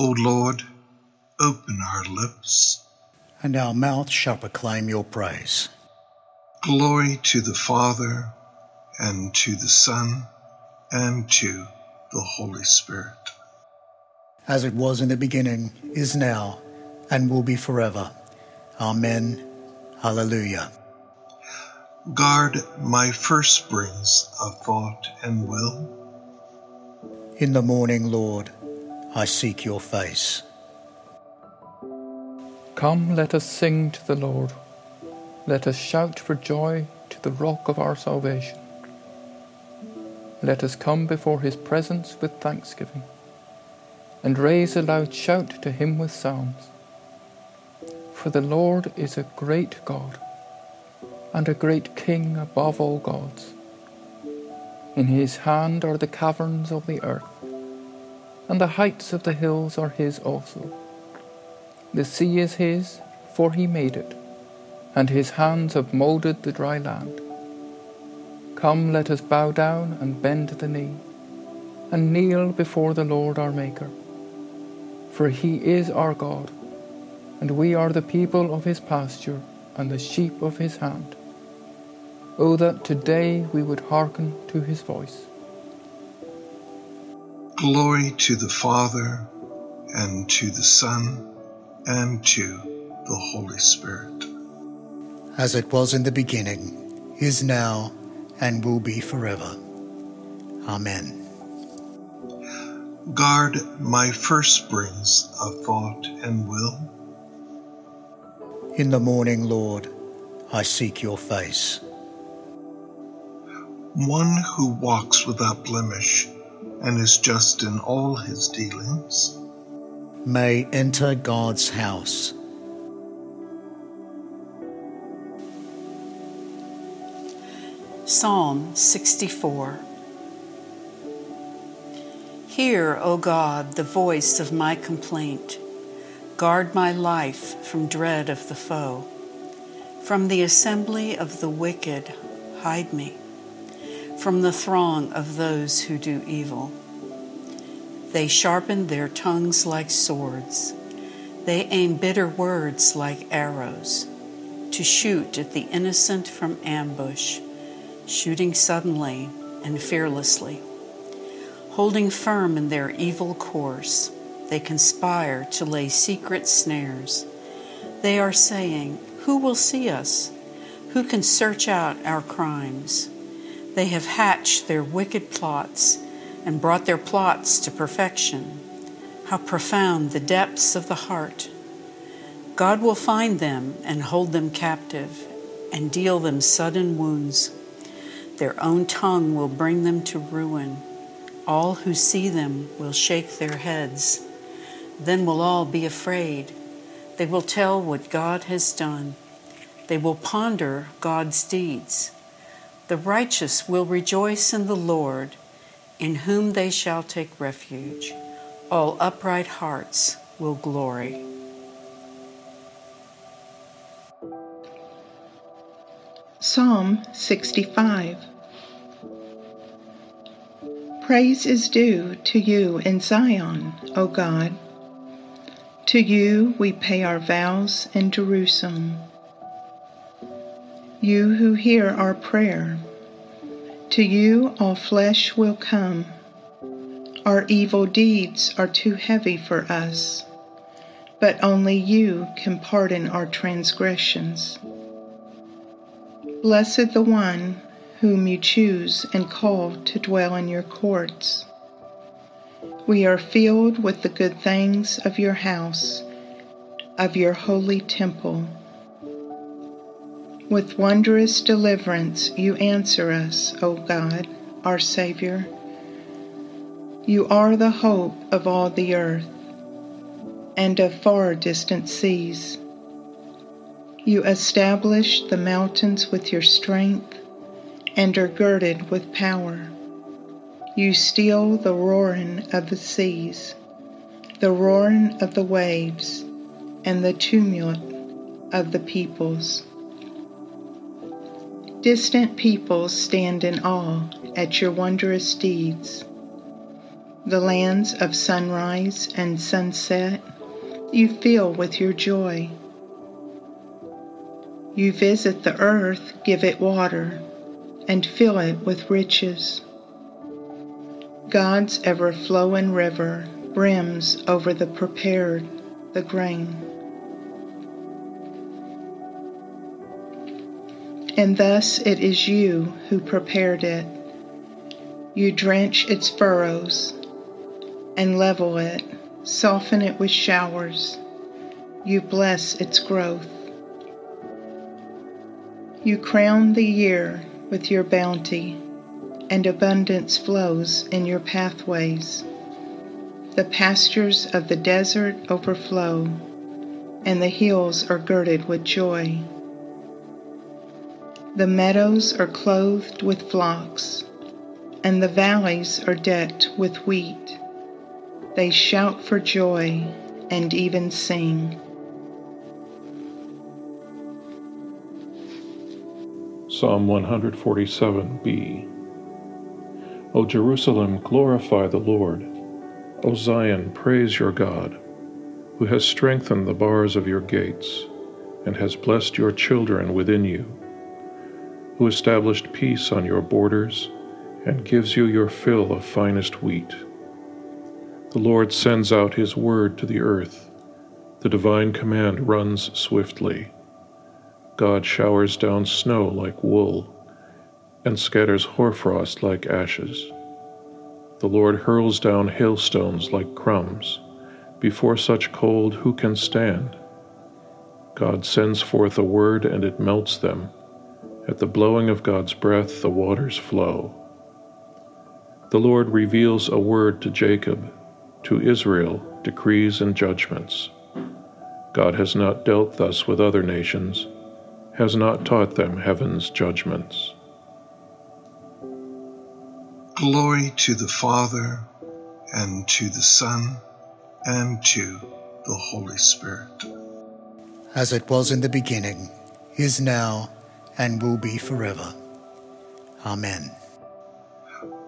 O Lord, open our lips, and our mouth shall proclaim your praise. Glory to the Father, and to the Son, and to the Holy Spirit. As it was in the beginning, is now, and will be forever. Amen. Hallelujah. Guard my first springs of thought and will. In the morning, Lord, I seek your face. Come, let us sing to the Lord. Let us shout for joy to the rock of our salvation. Let us come before his presence with thanksgiving and raise a loud shout to him with psalms. For the Lord is a great God and a great King above all gods. In his hand are the caverns of the earth, and the heights of the hills are his also. The sea is his, for he made it, and his hands have moulded the dry land. Come, let us bow down and bend the knee, and kneel before the Lord our Maker. For he is our God, and we are the people of his pasture and the sheep of his hand. Oh, that today we would hearken to his voice. Glory to the Father, and to the Son, and to the Holy Spirit. As it was in the beginning, is now, and will be forever. Amen. Guard my first springs of thought and will. In the morning, Lord, I seek your face. One who walks without blemish and is just in all his dealings may enter God's house. Psalm 64 Hear, O God, the voice of my complaint. Guard my life from dread of the foe. From the assembly of the wicked, hide me. From the throng of those who do evil. They sharpen their tongues like swords. They aim bitter words like arrows to shoot at the innocent from ambush shooting suddenly and fearlessly. Holding firm in their evil course, they conspire to lay secret snares. They are saying, Who will see us? Who can search out our crimes? They have hatched their wicked plots and brought their plots to perfection. How profound the depths of the heart! God will find them and hold them captive and deal them sudden wounds. Their own tongue will bring them to ruin. All who see them will shake their heads. Then will all be afraid. They will tell what God has done. They will ponder God's deeds. The righteous will rejoice in the Lord, in whom they shall take refuge. All upright hearts will glory. Psalm 65 Praise is due to you in Zion, O God. To you we pay our vows in Jerusalem. You who hear our prayer, to you all flesh will come. Our evil deeds are too heavy for us, but only you can pardon our transgressions. Blessed the one whom you choose and call to dwell in your courts. We are filled with the good things of your house, of your holy temple. With wondrous deliverance you answer us, O God, our Savior. You are the hope of all the earth and of far distant seas. You establish the mountains with your strength and are girded with power. You still the roaring of the seas, the roaring of the waves, and the tumult of the peoples. Distant peoples stand in awe at your wondrous deeds. The lands of sunrise and sunset you fill with your joy. You visit the earth, give it water, and fill it with riches. God's ever flowing river brims over the prepared, the grain. And thus it is you who prepared it. You drench its furrows and level it, soften it with showers. You bless its growth. You crown the year with your bounty, and abundance flows in your pathways. The pastures of the desert overflow, and the hills are girded with joy. The meadows are clothed with flocks, and the valleys are decked with wheat. They shout for joy and even sing. Psalm 147b O Jerusalem, glorify the Lord. O Zion, praise your God, who has strengthened the bars of your gates and has blessed your children within you, who established peace on your borders and gives you your fill of finest wheat. The Lord sends out his word to the earth. The divine command runs swiftly. God showers down snow like wool and scatters hoarfrost like ashes. The Lord hurls down hailstones like crumbs. Before such cold, who can stand? God sends forth a word and it melts them. At the blowing of God's breath, the waters flow. The Lord reveals a word to Jacob to Israel decrees and judgments. God has not dealt thus with other nations, has not taught them heaven's judgments. Glory to the Father, and to the Son, and to the Holy Spirit. As it was in the beginning, is now, and will be forever. Amen.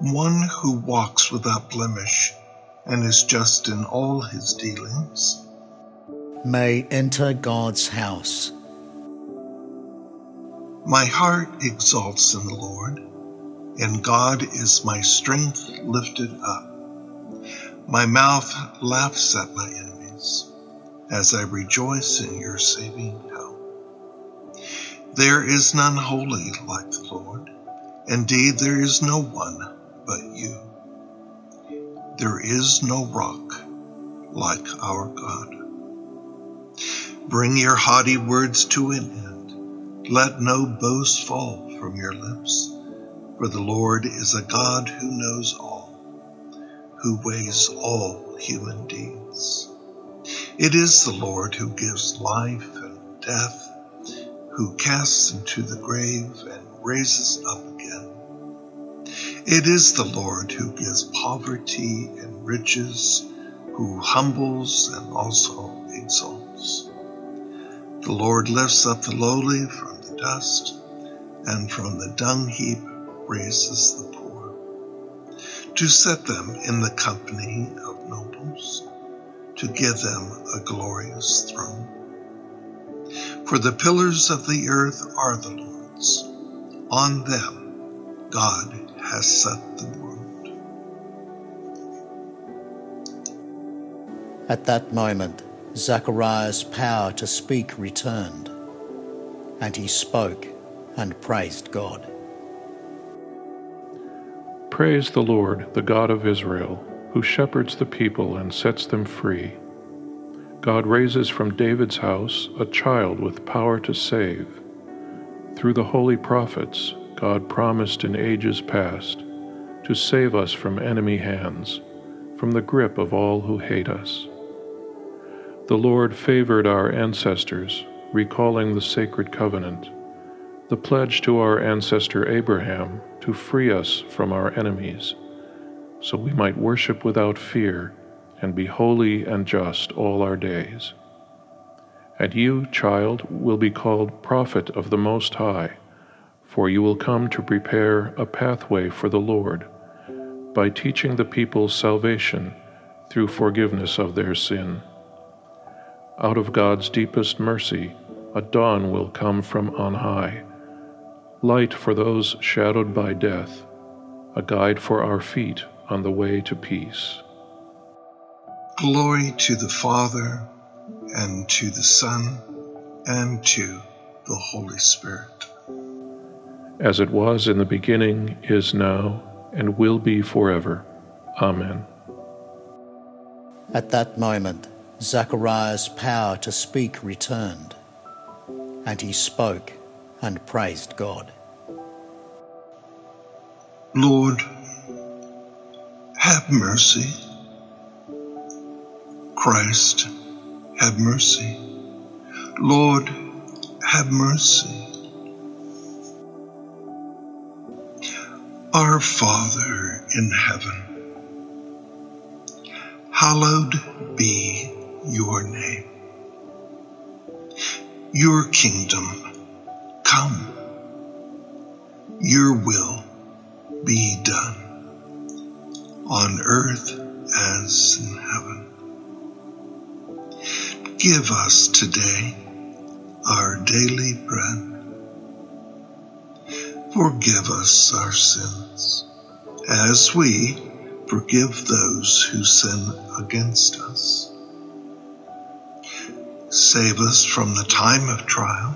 One who walks without blemish and is just in all his dealings, may enter God's house. My heart exalts in the Lord, and God is my strength lifted up. My mouth laughs at my enemies as I rejoice in your saving. There is none holy like the Lord. Indeed, there is no one but you. There is no rock like our God. Bring your haughty words to an end. Let no boast fall from your lips. For the Lord is a God who knows all, who weighs all human deeds. It is the Lord who gives life and death, who casts into the grave and raises up again. It is the Lord who gives poverty and riches, who humbles and also exalts. The Lord lifts up the lowly from the dust, and from the dung heap raises the poor, to set them in the company of nobles, to give them a glorious throne. For the pillars of the earth are the Lord's. On them God has set the world. At that moment, Zachariah's power to speak returned, and he spoke and praised God. Praise the Lord, the God of Israel, who shepherds the people and sets them free. God raises from David's house a child with power to save. Through the holy prophets, God promised in ages past to save us from enemy hands, from the grip of all who hate us. The Lord favored our ancestors, recalling the sacred covenant, the pledge to our ancestor Abraham to free us from our enemies, so we might worship without fear and be holy and just all our days. And you, child, will be called prophet of the Most High for you will come to prepare a pathway for the Lord, by teaching the people salvation through forgiveness of their sin. Out of God's deepest mercy, a dawn will come from on high, light for those shadowed by death, a guide for our feet on the way to peace. Glory to the Father, and to the Son, and to the Holy Spirit. As it was in the beginning, is now, and will be forever. Amen. At that moment, Zachariah's power to speak returned, and he spoke and praised God. Lord, have mercy. Christ, have mercy. Lord, have mercy. Our Father in heaven, hallowed be your name. Your kingdom come. Your will be done on earth as in heaven. Give us today our daily bread. Forgive us our sins as we forgive those who sin against us. Save us from the time of trial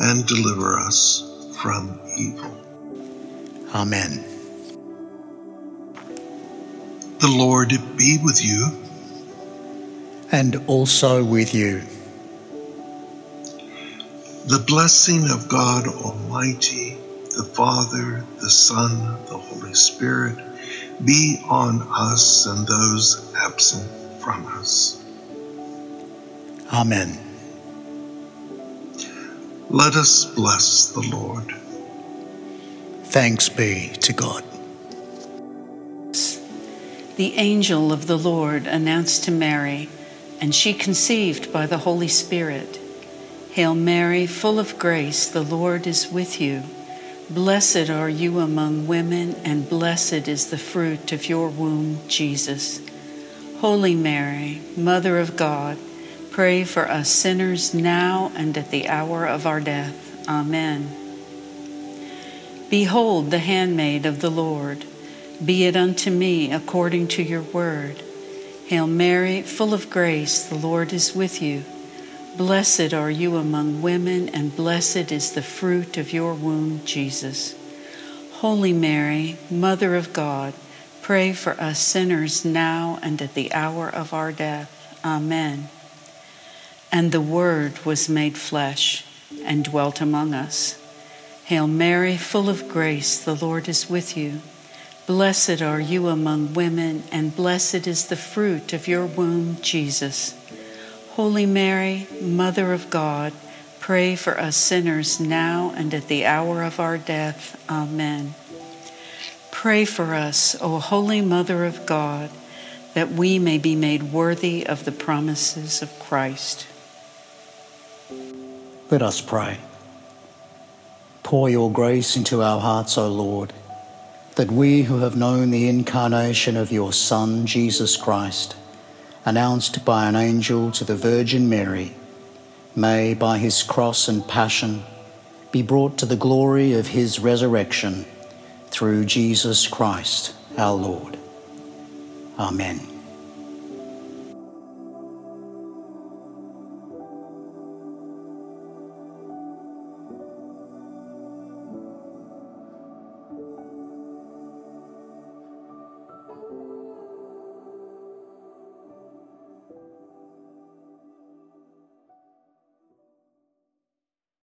and deliver us from evil. Amen. The Lord be with you. And also with you. The blessing of God Almighty, the Father, the Son, the Holy Spirit, be on us and those absent from us. Amen. Let us bless the Lord. Thanks be to God. The angel of the Lord announced to Mary, and she conceived by the Holy Spirit. Hail Mary, full of grace, the Lord is with you. Blessed are you among women, and blessed is the fruit of your womb, Jesus. Holy Mary, Mother of God, pray for us sinners now and at the hour of our death. Amen. Behold the handmaid of the Lord. Be it unto me according to your word. Hail Mary, full of grace, the Lord is with you. Blessed are you among women, and blessed is the fruit of your womb, Jesus. Holy Mary, Mother of God, pray for us sinners now and at the hour of our death. Amen. And the Word was made flesh and dwelt among us. Hail Mary, full of grace, the Lord is with you. Blessed are you among women, and blessed is the fruit of your womb, Jesus. Holy Mary, Mother of God, pray for us sinners now and at the hour of our death. Amen. Pray for us, O Holy Mother of God, that we may be made worthy of the promises of Christ. Let us pray. Pour your grace into our hearts, O Lord, that we who have known the incarnation of your Son, Jesus Christ, announced by an angel to the Virgin Mary, may, by his cross and passion, be brought to the glory of his resurrection through Jesus Christ our Lord. Amen.